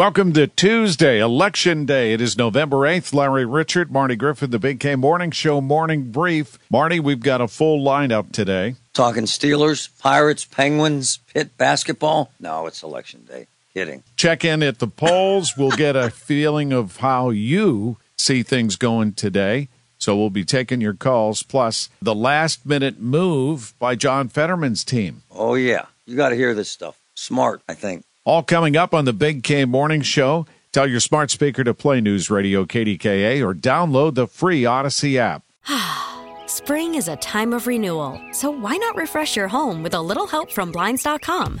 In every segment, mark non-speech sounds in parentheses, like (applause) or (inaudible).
Welcome to Tuesday, Election Day. It is November 8th. Larry Richert, Marty Griffin, the Big K Morning Show Morning Brief. Marty, we've got a full lineup today. Talking Steelers, Pirates, Penguins, Pitt basketball. No, it's Election Day. Kidding. Check in at the polls. We'll get a feeling of how you see things going today. So we'll be taking your calls, plus the last minute move by John Fetterman's team. Oh, yeah. You got to hear this stuff. Smart, I think. All coming up on the Big K Morning Show. Tell your smart speaker to play News Radio KDKA or download the free Audacy app. (sighs) Spring is a time of renewal, so why not refresh your home with a little help from Blinds.com?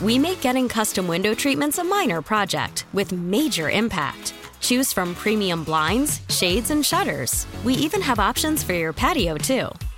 We make getting custom window treatments a minor project with major impact. Choose from premium blinds, shades, and shutters. We even have options for your patio, too.